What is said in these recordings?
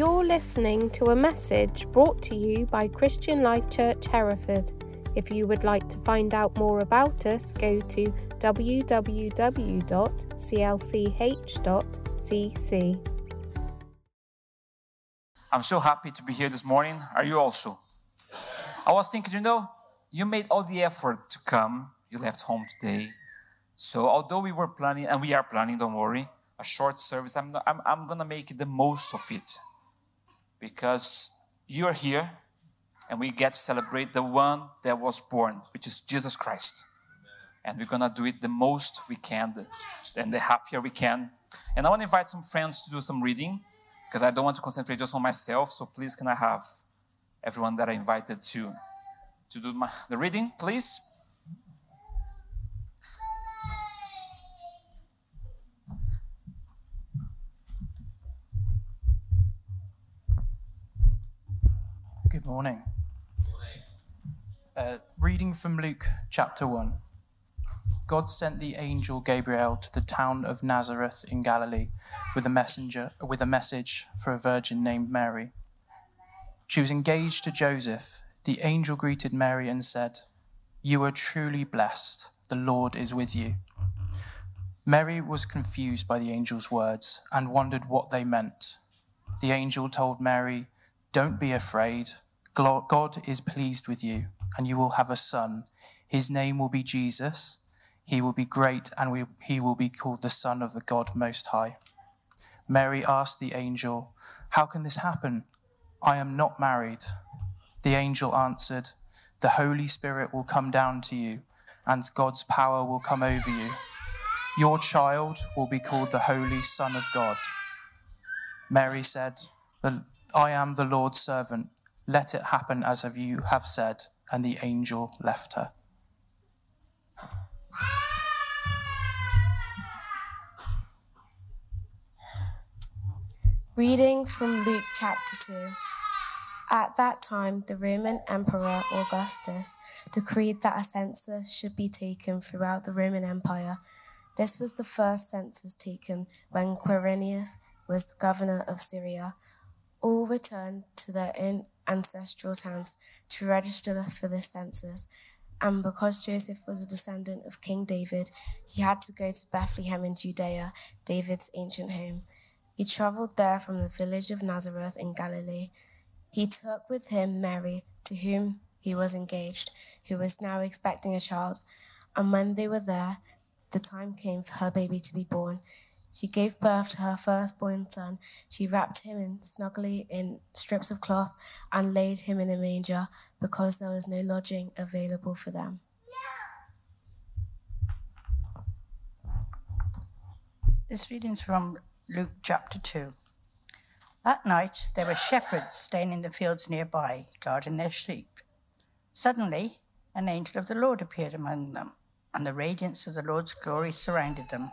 You're listening to a message brought to you by Christian Life Church Hereford. If you would like to find out more about us, go to www.clch.cc. I'm so happy to be here this morning. Are you also? I was thinking, you know, you made all the effort to come. You left home today. So, although we were planning, and we are planning, don't worry, a short service, I'm, not, I'm, I'm going to make the most of it because you are here and we get to celebrate the one that was born, which is Jesus Christ. And we're going to do it the most we can and the happier we can. And I want to invite some friends to do some reading because I don't want to concentrate just on myself. So please, can I have everyone that I invited to, to do my, the reading, please? Good morning. Uh, reading from Luke chapter 1. God sent the angel Gabriel to the town of Nazareth in Galilee with a messenger with a message for a virgin named Mary. She was engaged to Joseph. The angel greeted Mary and said, "You are truly blessed. The Lord is with you." Mary was confused by the angel's words and wondered what they meant. The angel told Mary, don't be afraid. God is pleased with you, and you will have a son. His name will be Jesus. He will be great, and we, he will be called the Son of the God Most High. Mary asked the angel, How can this happen? I am not married. The angel answered, The Holy Spirit will come down to you, and God's power will come over you. Your child will be called the Holy Son of God. Mary said, I am the Lord's servant. Let it happen as of you have said. And the angel left her. Reading from Luke chapter 2. At that time, the Roman Emperor Augustus decreed that a census should be taken throughout the Roman Empire. This was the first census taken when Quirinius was governor of Syria all returned to their own ancestral towns to register for the census. And because Joseph was a descendant of King David, he had to go to Bethlehem in Judea, David's ancient home. He traveled there from the village of Nazareth in Galilee. He took with him Mary, to whom he was engaged, who was now expecting a child. And when they were there, the time came for her baby to be born. She gave birth to her firstborn son. She wrapped him in snugly in strips of cloth and laid him in a manger because there was no lodging available for them. This reading's from Luke chapter 2. That night there were shepherds staying in the fields nearby, guarding their sheep. Suddenly, an angel of the Lord appeared among them, and the radiance of the Lord's glory surrounded them.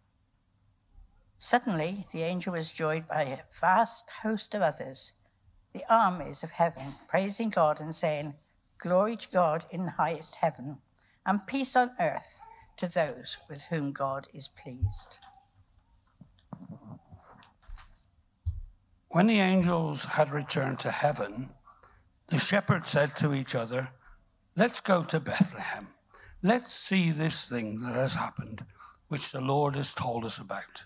Suddenly, the angel was joined by a vast host of others, the armies of heaven, praising God and saying, Glory to God in the highest heaven, and peace on earth to those with whom God is pleased. When the angels had returned to heaven, the shepherds said to each other, Let's go to Bethlehem. Let's see this thing that has happened, which the Lord has told us about.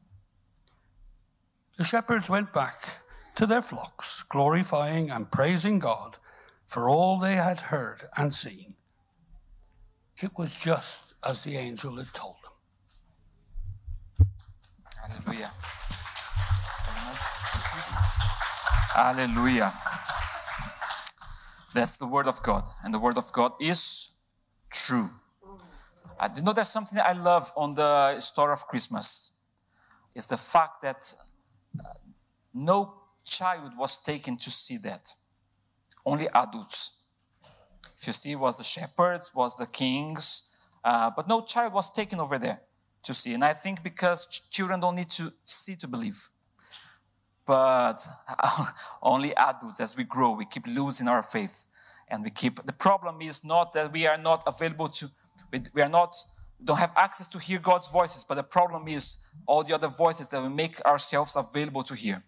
The shepherds went back to their flocks, glorifying and praising God for all they had heard and seen. It was just as the angel had told them. Hallelujah. Hallelujah. That's the word of God, and the word of God is true. I do know there's something I love on the story of Christmas. It's the fact that uh, no child was taken to see that. Only adults. If you see, it was the shepherds, was the kings, uh, but no child was taken over there to see. And I think because ch- children don't need to see to believe. But only adults, as we grow, we keep losing our faith. And we keep, the problem is not that we are not available to, we are not, don't have access to hear God's voices, but the problem is all the other voices that we make ourselves available to hear.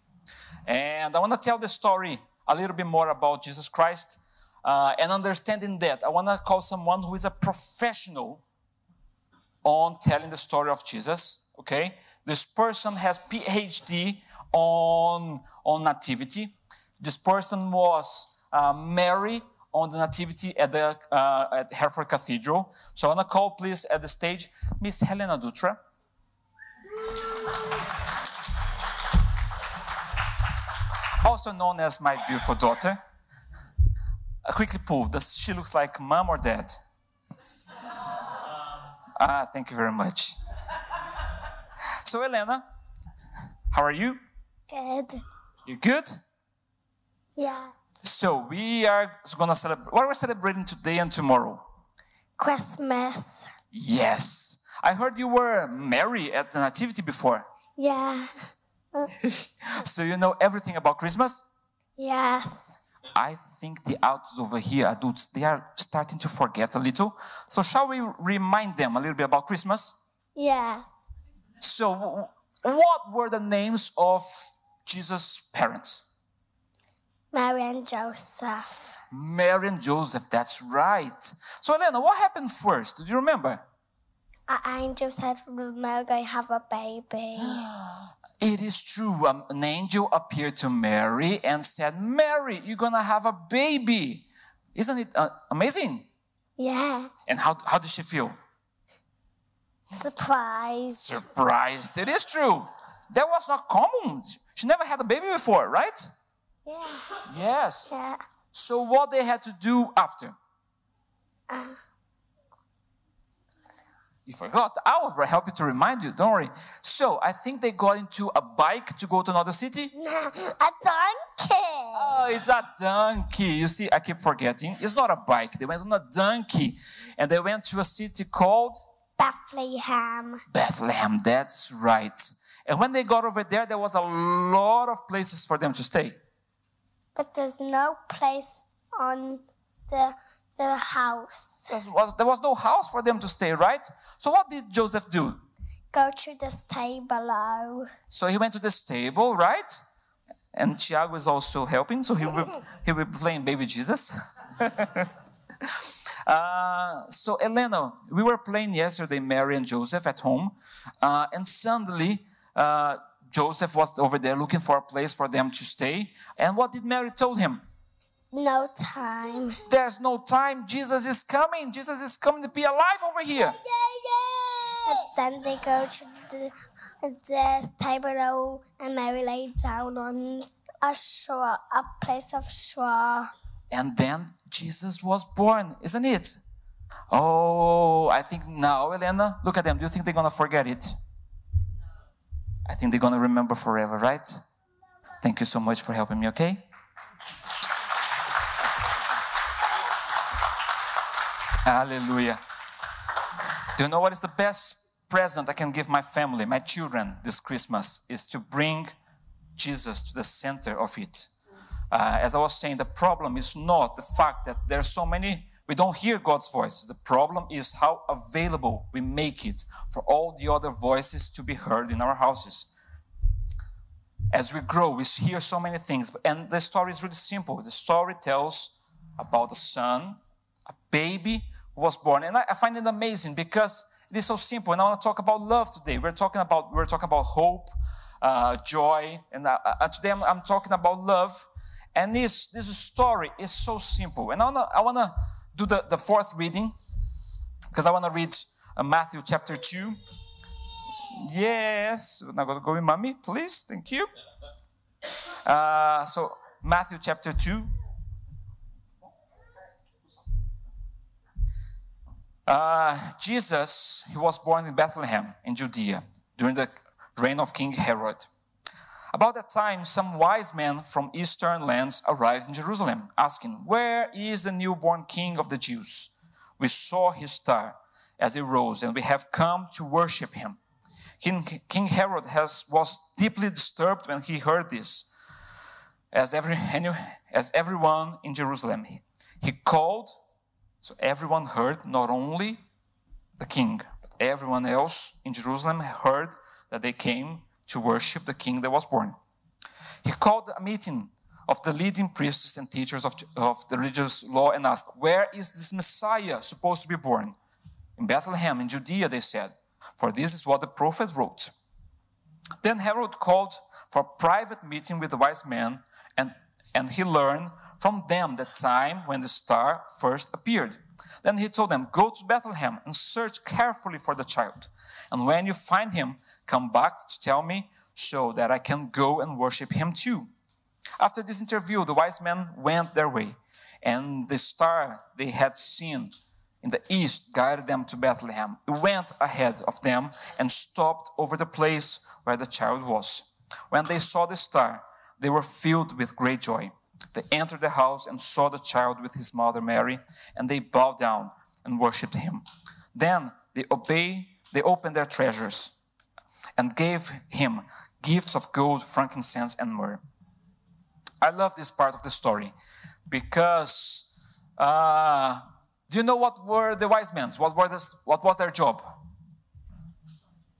And I want to tell the story a little bit more about Jesus Christ. Uh, and understanding that, I want to call someone who is a professional on telling the story of Jesus. Okay, this person has PhD on on nativity. This person was uh, Mary on the nativity at the uh, at Hereford Cathedral. So I want to call, please, at the stage, Miss Helena Dutra. Also known as my beautiful daughter. Uh, quickly pull. Does she looks like mom or dad? Ah, thank you very much. So, Elena, how are you? Good. You good? Yeah. So, we are gonna celebrate. What are we celebrating today and tomorrow? Christmas. Yes. I heard you were Mary at the Nativity before. Yeah. So, you know everything about Christmas? Yes. I think the adults over here, adults, they are starting to forget a little. So, shall we remind them a little bit about Christmas? Yes. So, what were the names of Jesus' parents? Mary and Joseph. Mary and Joseph, that's right. So, Elena, what happened first? Do you remember? An angel said Mary going to have a baby. It is true. Um, an angel appeared to Mary and said, Mary, you're going to have a baby. Isn't it uh, amazing? yeah. And how, how did she feel? Surprise. Surprised. It is true. That was not common. She never had a baby before, right? Yeah. Yes. Yeah. So, what they had to do after? You forgot. I will help you to remind you. Don't worry. So, I think they got into a bike to go to another city. a donkey. Oh, it's a donkey. You see, I keep forgetting. It's not a bike. They went on a donkey. And they went to a city called Bethlehem. Bethlehem. That's right. And when they got over there, there was a lot of places for them to stay. But there's no place on the the house. There was, there was no house for them to stay, right? So what did Joseph do? Go to the stable. So he went to the stable, right? And Tiago is also helping, so he will, he will be playing baby Jesus. uh, so Elena, we were playing yesterday, Mary and Joseph at home, uh, and suddenly uh, Joseph was over there looking for a place for them to stay. And what did Mary told him? No time. There's no time. Jesus is coming. Jesus is coming to be alive over here. And then they go to the, the stable and Mary lay down on a straw, a place of straw. And then Jesus was born, isn't it? Oh, I think now, Elena, look at them. Do you think they're going to forget it? I think they're going to remember forever, right? Thank you so much for helping me, okay? Hallelujah. Do you know what is the best present I can give my family, my children, this Christmas? Is to bring Jesus to the center of it. Uh, as I was saying, the problem is not the fact that there are so many, we don't hear God's voice. The problem is how available we make it for all the other voices to be heard in our houses. As we grow, we hear so many things, and the story is really simple. The story tells about a son, a baby was born, and I, I find it amazing because it is so simple. And I want to talk about love today. We're talking about we're talking about hope, uh, joy, and uh, uh, today I'm, I'm talking about love. And this, this story is so simple. And I wanna, I wanna do the, the fourth reading because I wanna read uh, Matthew chapter 2. Yes, now go, go with mommy, please. Thank you. Uh, so, Matthew chapter 2. Uh, Jesus, he was born in Bethlehem in Judea during the reign of King Herod. About that time, some wise men from eastern lands arrived in Jerusalem, asking, Where is the newborn king of the Jews? We saw his star as he rose, and we have come to worship him. King, king Herod has, was deeply disturbed when he heard this, as, every, as everyone in Jerusalem. He called so everyone heard, not only the king, but everyone else in Jerusalem heard that they came to worship the king that was born. He called a meeting of the leading priests and teachers of, of the religious law and asked, Where is this Messiah supposed to be born? In Bethlehem, in Judea, they said, for this is what the prophet wrote. Then Herod called for a private meeting with the wise men, and, and he learned from them the time when the star first appeared. Then he told them, Go to Bethlehem and search carefully for the child. And when you find him, come back to tell me so that I can go and worship him too. After this interview, the wise men went their way, and the star they had seen in the east guided them to Bethlehem. It went ahead of them and stopped over the place where the child was. When they saw the star, they were filled with great joy. They entered the house and saw the child with his mother Mary, and they bowed down and worshipped him. Then they obey, they opened their treasures and gave him gifts of gold, frankincense, and myrrh. I love this part of the story because uh, do you know what were the wise men? What, were the, what was their job?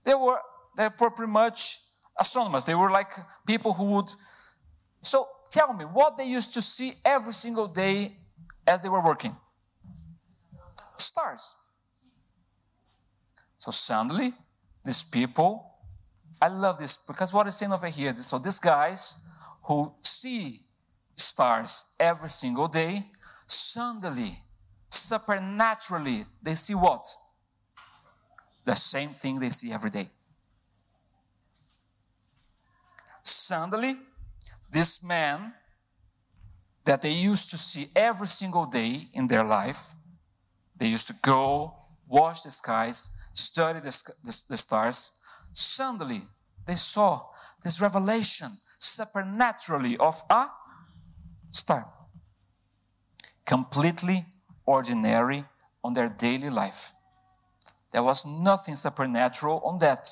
They were they were pretty much astronomers. They were like people who would. So Tell me what they used to see every single day as they were working. Stars. So suddenly, these people, I love this because what is saying over here, so these guys who see stars every single day, suddenly, supernaturally, they see what? The same thing they see every day. Suddenly, this man that they used to see every single day in their life, they used to go, watch the skies, study the, the, the stars. Suddenly, they saw this revelation supernaturally of a star. Completely ordinary on their daily life. There was nothing supernatural on that.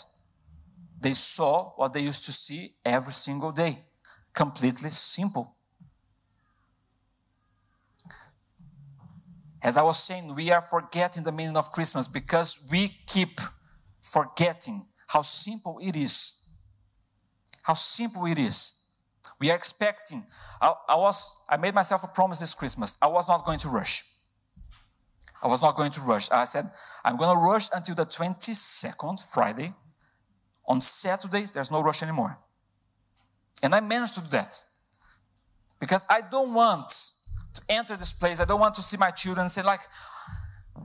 They saw what they used to see every single day completely simple. As I was saying, we are forgetting the meaning of Christmas because we keep forgetting how simple it is. How simple it is. We are expecting. I, I, was. I made myself a promise this Christmas. I was not going to rush. I was not going to rush. I said I'm going to rush until the 22nd Friday. On Saturday, there's no rush anymore. And I managed to do that. Because I don't want to enter this place. I don't want to see my children say, like,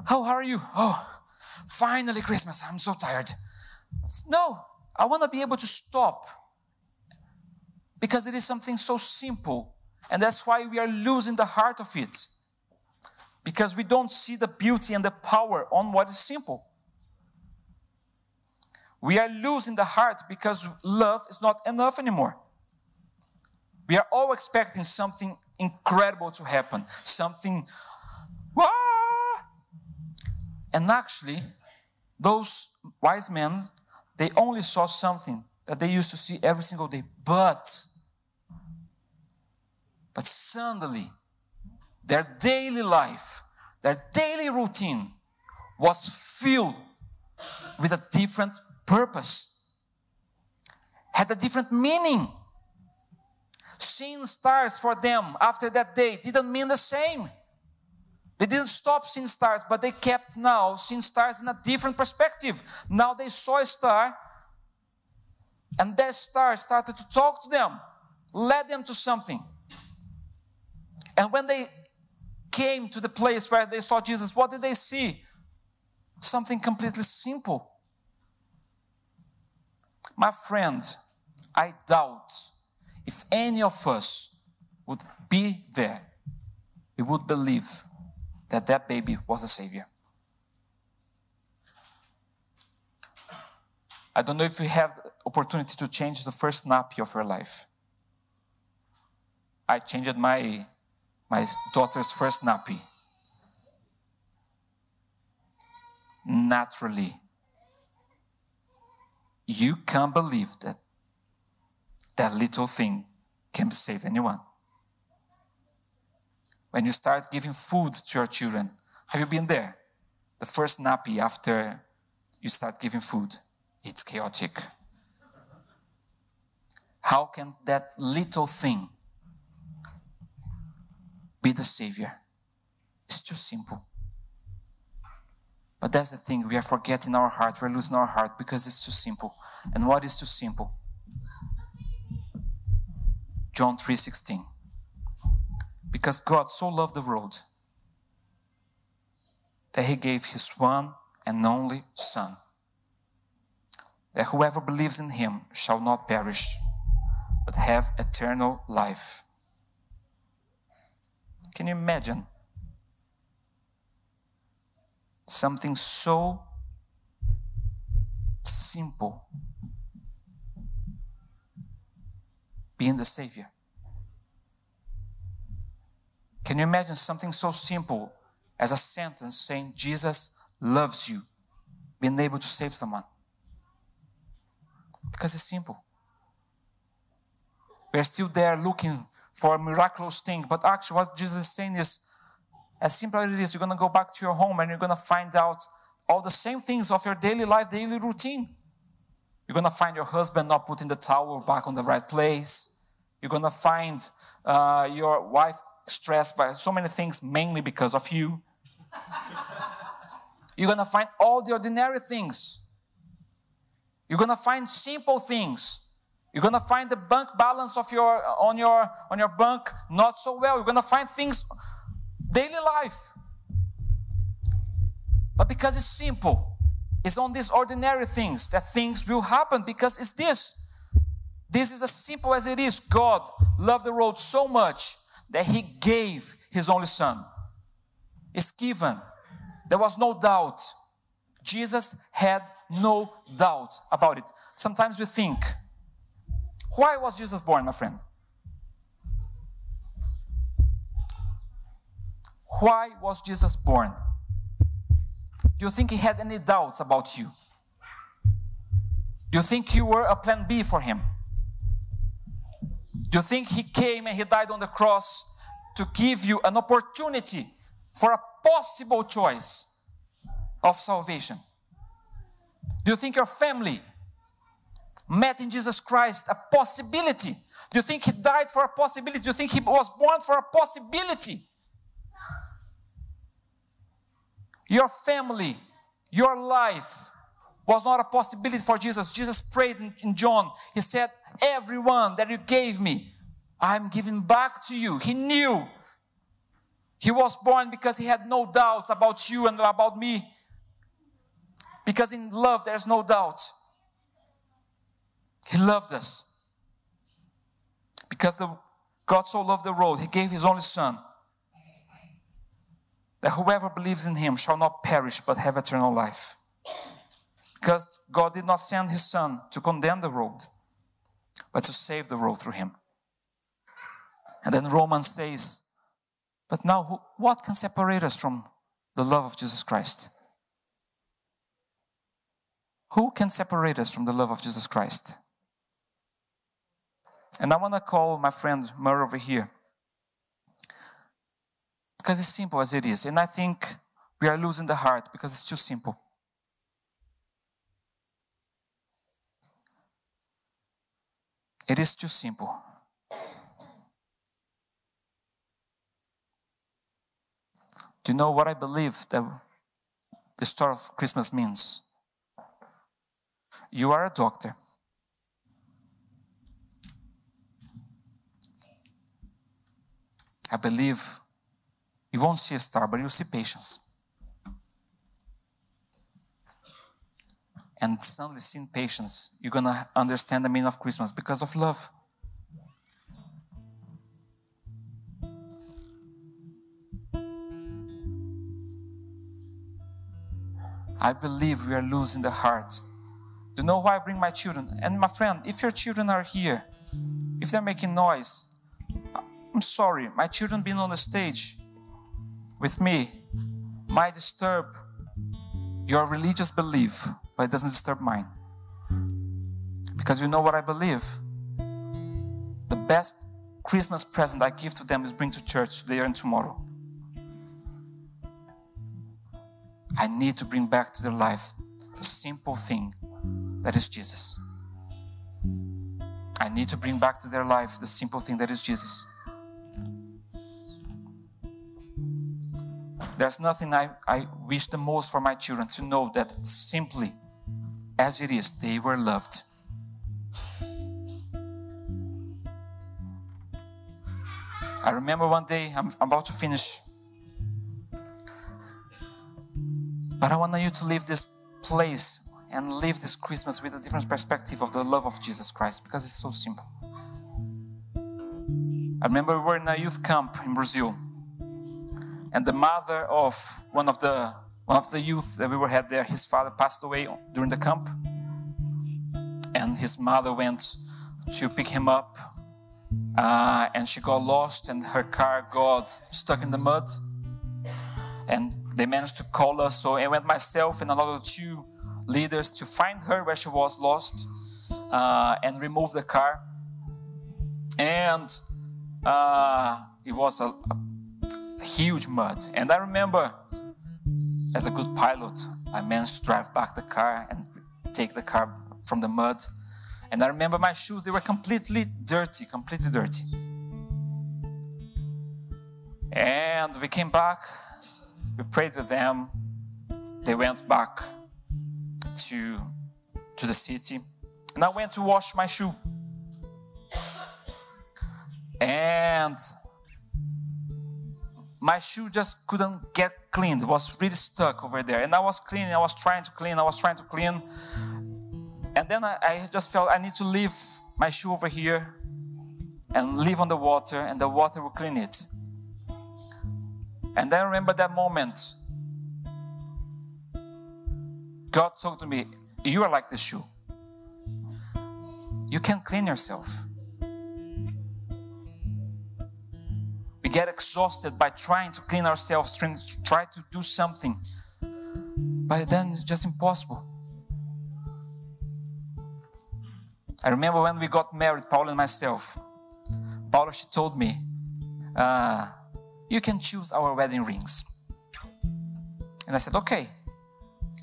how are you? Oh, finally Christmas. I'm so tired. No, I want to be able to stop. Because it is something so simple. And that's why we are losing the heart of it. Because we don't see the beauty and the power on what is simple. We are losing the heart because love is not enough anymore. We are all expecting something incredible to happen, something, Wah! and actually, those wise men, they only saw something that they used to see every single day, but, but suddenly, their daily life, their daily routine was filled with a different purpose, had a different meaning. Seeing stars for them after that day didn't mean the same. They didn't stop seeing stars, but they kept now seeing stars in a different perspective. Now they saw a star, and that star started to talk to them, led them to something. And when they came to the place where they saw Jesus, what did they see? Something completely simple. My friend, I doubt if any of us would be there, we would believe that that baby was a savior. I don't know if you have the opportunity to change the first nappy of your life. I changed my, my daughter's first nappy. Naturally, you can't believe that that little thing can save anyone. When you start giving food to your children, have you been there? The first nappy after you start giving food it's chaotic. How can that little thing be the Savior? It's too simple. But that's the thing, we are forgetting our heart, we're losing our heart because it's too simple. And what is too simple? John 3:16. Because God so loved the world that he gave his one and only son that whoever believes in him shall not perish, but have eternal life. Can you imagine? Something so simple being the Savior. Can you imagine something so simple as a sentence saying, Jesus loves you, being able to save someone? Because it's simple. We're still there looking for a miraculous thing, but actually, what Jesus is saying is as simple as it is, you're going to go back to your home and you're going to find out all the same things of your daily life, daily routine. You're going to find your husband not putting the towel back on the right place. You're going to find uh, your wife stressed by so many things, mainly because of you. you're going to find all the ordinary things you're going to find simple things. You're going to find the bank balance of your on your on your bank not so well. You're going to find things daily life. But because it's simple, it's on these ordinary things that things will happen because it's this. This is as simple as it is. God loved the world so much that He gave His only Son. It's given. There was no doubt. Jesus had no doubt about it. Sometimes we think, why was Jesus born, my friend? Why was Jesus born? Do you think he had any doubts about you? Do you think you were a plan B for him? Do you think he came and he died on the cross to give you an opportunity for a possible choice of salvation? Do you think your family met in Jesus Christ a possibility? Do you think he died for a possibility? Do you think he was born for a possibility? Your family, your life was not a possibility for Jesus. Jesus prayed in, in John. He said, Everyone that you gave me, I'm giving back to you. He knew he was born because he had no doubts about you and about me. Because in love, there's no doubt. He loved us. Because the, God so loved the world, He gave His only Son. That whoever believes in Him shall not perish but have eternal life. Because God did not send His Son to condemn the world, but to save the world through Him. And then Romans says, But now, what can separate us from the love of Jesus Christ? Who can separate us from the love of Jesus Christ? And I want to call my friend Murray over here. Because it's simple as it is. And I think we are losing the heart because it's too simple. It is too simple. Do you know what I believe that the story of Christmas means? You are a doctor. I believe you won't see a star, but you'll see patients. And suddenly, seeing patients, you're gonna understand the meaning of Christmas because of love. I believe we are losing the heart. Do you know why I bring my children? And my friend, if your children are here, if they're making noise, I'm sorry, my children being on the stage with me might disturb your religious belief, but it doesn't disturb mine. Because you know what I believe? The best Christmas present I give to them is bring to church today and tomorrow. I need to bring back to their life the simple thing that is Jesus. I need to bring back to their life the simple thing that is Jesus. There's nothing I, I wish the most for my children to know that simply as it is, they were loved. I remember one day, I'm about to finish, but I want you to leave this place and live this Christmas with a different perspective of the love of Jesus Christ because it's so simple. I remember we were in a youth camp in Brazil, and the mother of one of the one of the youth that we were had there, his father passed away during the camp, and his mother went to pick him up, uh, and she got lost, and her car got stuck in the mud, and they managed to call us. So I went myself and another two leaders to find her where she was lost uh, and remove the car. And uh, it was a, a, huge mud. And I remember, as a good pilot, I managed to drive back the car and take the car from the mud. And I remember my shoes, they were completely dirty, completely dirty. And we came back, we prayed with them. They went back to, to the city. And I went to wash my shoe. And my shoe just couldn't get cleaned. It was really stuck over there. And I was cleaning, I was trying to clean, I was trying to clean. And then I, I just felt I need to leave my shoe over here and leave on the water, and the water will clean it. And then I remember that moment. God told to me, You are like the shoe. You can clean yourself. We get exhausted by trying to clean ourselves, trying to try to do something. But then it's just impossible. I remember when we got married, Paul and myself. Paula, she told me, uh, You can choose our wedding rings. And I said, Okay.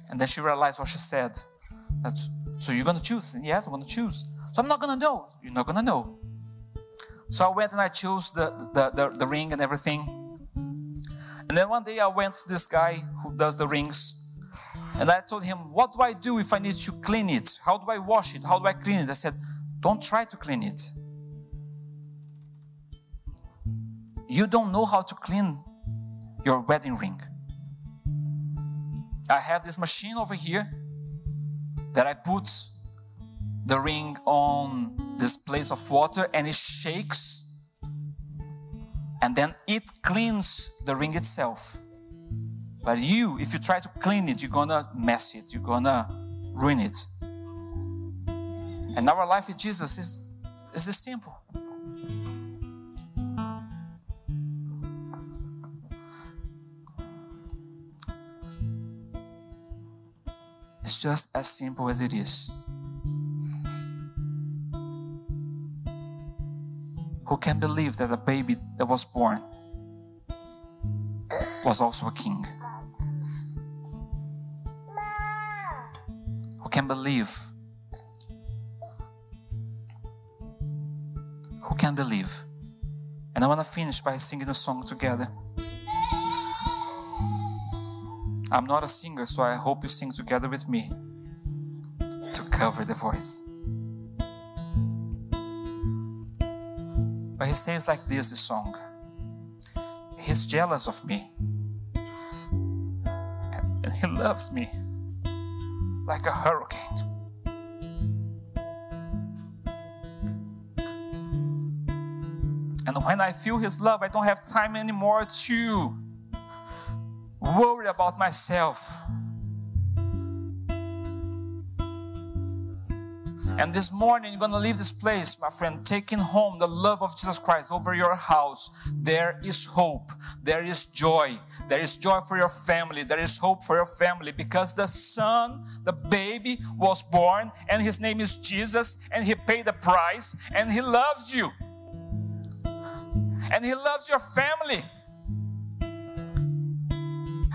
And then she realized what she said. That's, so you're going to choose? Yes, I'm going to choose. So I'm not going to know. You're not going to know. So I went and I chose the, the, the, the, ring and everything. And then one day I went to this guy who does the rings. And I told him, What do I do if I need to clean it? How do I wash it? How do I clean it? I said, Don't try to clean it. You don't know how to clean your wedding ring. I have this machine over here that I put the ring on this place of water and it shakes and then it cleans the ring itself. But you, if you try to clean it, you're gonna mess it, you're gonna ruin it. And our life with Jesus is, is this simple. It's just as simple as it is. Who can believe that a baby that was born was also a king? Who can believe? Who can believe? And I want to finish by singing a song together. I'm not a singer, so I hope you sing together with me to cover the voice. But he says like this the song He's jealous of me. And He loves me like a hurricane. And when I feel His love, I don't have time anymore to worry about myself. And this morning, you're going to leave this place, my friend, taking home the love of Jesus Christ over your house. There is hope. There is joy. There is joy for your family. There is hope for your family because the son, the baby, was born and his name is Jesus and he paid the price and he loves you. And he loves your family.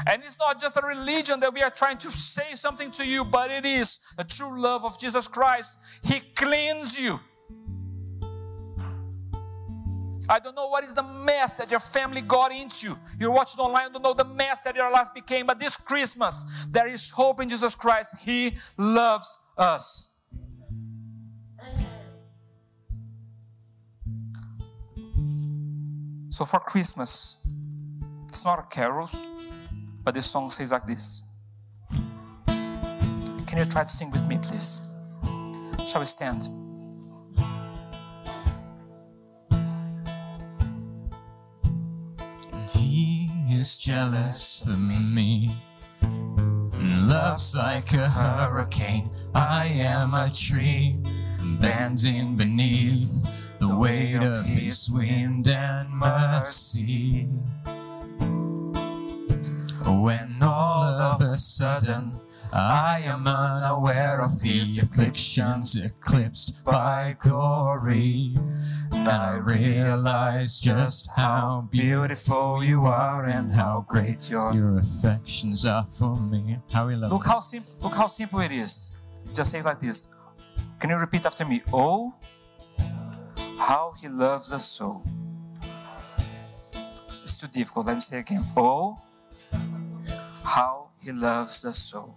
And it's not just a religion that we are trying to say something to you, but it is the true love of Jesus Christ. He cleans you. I don't know what is the mess that your family got into. You're watching online, I don't know the mess that your life became, but this Christmas, there is hope in Jesus Christ. He loves us. So for Christmas, it's not a carols, but this song says like this. Can you try to sing with me, please? Shall we stand? He is jealous for me. Love's like a hurricane. I am a tree bending beneath the weight of his wind and mercy. When all of a sudden I am unaware of his eclipsions eclipsed by glory. I realize just how beautiful you are and how great your, your affections are for me. How we love Look how simple look how simple it is. Just say it like this. Can you repeat after me? Oh how he loves us so. It's too difficult. Let me say again. Oh how he loves us so.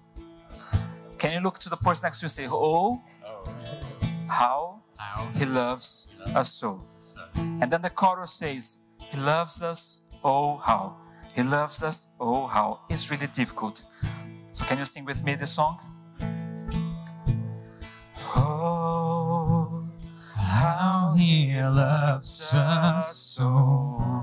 Can you look to the person next to you and say, Oh, how he loves us so. And then the chorus says, He loves us, oh how. He loves us, oh how. It's really difficult. So can you sing with me this song? Oh, how he loves us so.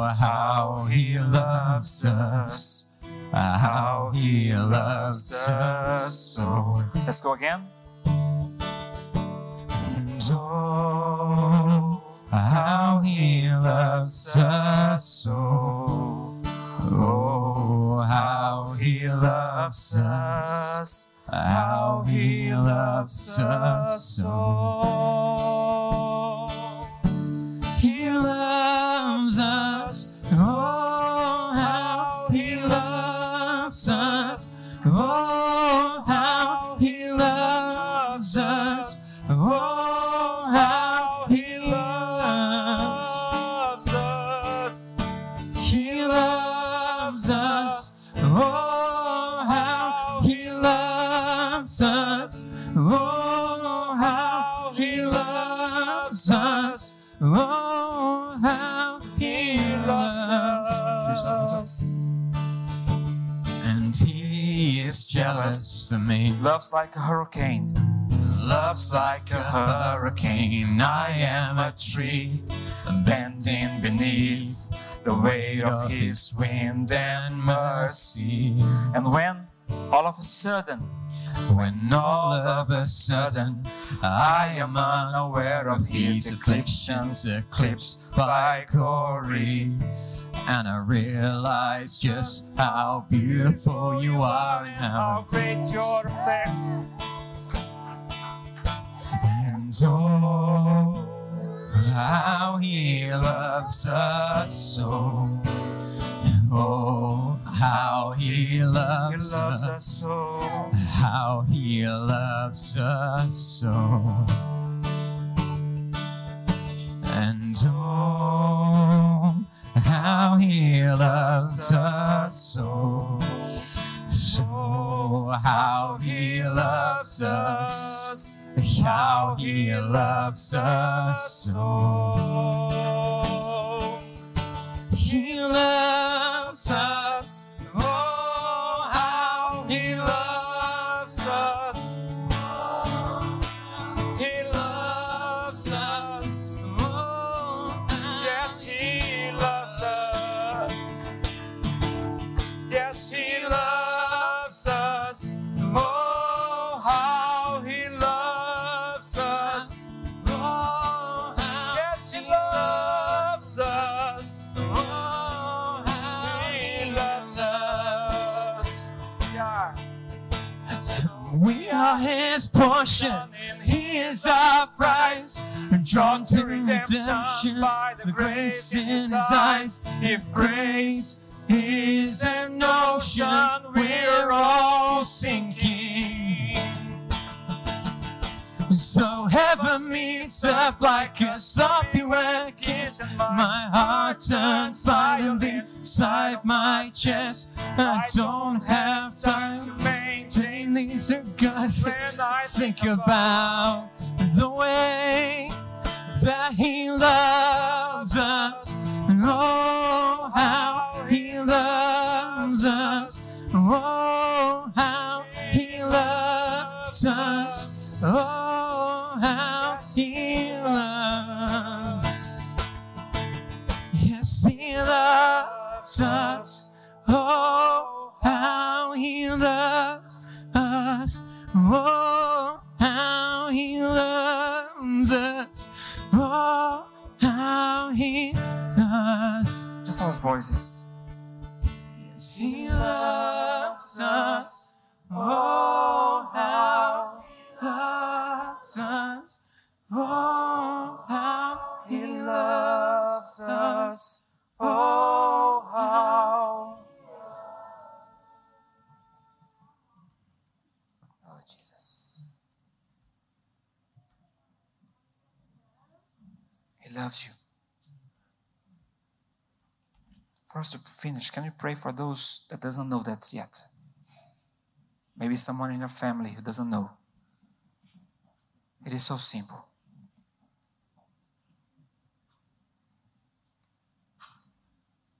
How he loves us. How he loves us so. Let's go again. Oh, how he loves us so. Oh, how he loves us. How he loves us so. Love's like a hurricane. Love's like a hurricane. I am a tree bending beneath the weight of his wind and mercy. And when all of a sudden When all of a sudden I am unaware of his afflictions eclipsed by glory. And I realize just how beautiful you are and how great your effect. And oh, how he loves us so. Oh, how he He loves, loves us. us so. How he loves us so. And oh, he loves us so. So, how he loves us. How he loves us so. He loves portion, and He is our prize. Drawn to redemption by the grace in His eyes. If grace is an ocean, we're all sinking. So heaven meets earth like a soppy kiss. My heart turns violent inside my chest. I don't have time to maintain these regards. When I think about the way that He loves us. Oh, how He loves us. Oh, how He loves us. Oh, how He loves. Yes, He loves us. Oh, how He loves us. Oh, how He loves us. Oh, how He loves. Just our voices. He loves us. Oh, how loves us. Oh, how He loves us. Oh, how. Oh, Jesus. He loves you. For us to finish, can you pray for those that doesn't know that yet? Maybe someone in your family who doesn't know. It is so simple.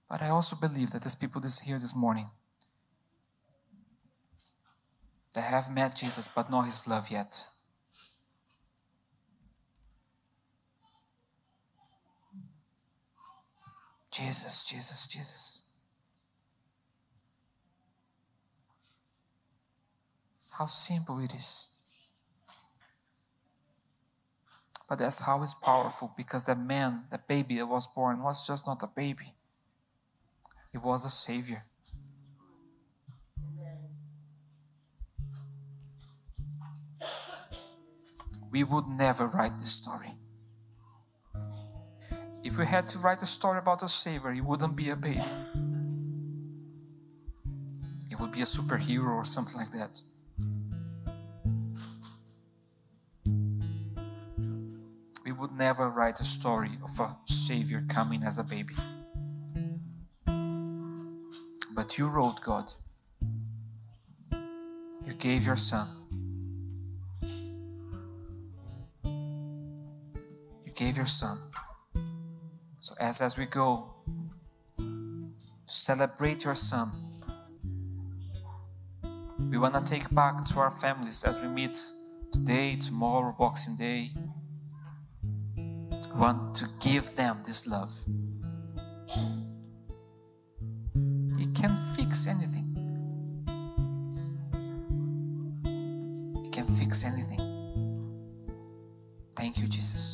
But I also believe that there's people this here this morning that have met Jesus but not his love yet. Jesus, Jesus, Jesus. How simple it is. But that's how it's powerful because that man, that baby that was born, was just not a baby, he was a savior. We would never write this story. If we had to write a story about a savior, it wouldn't be a baby. It would be a superhero or something like that. Never write a story of a savior coming as a baby. But you wrote God. You gave your son. You gave your son. So as as we go celebrate your son, we want to take back to our families as we meet today, tomorrow, Boxing Day. Want to give them this love. He can fix anything. He can fix anything. Thank you, Jesus.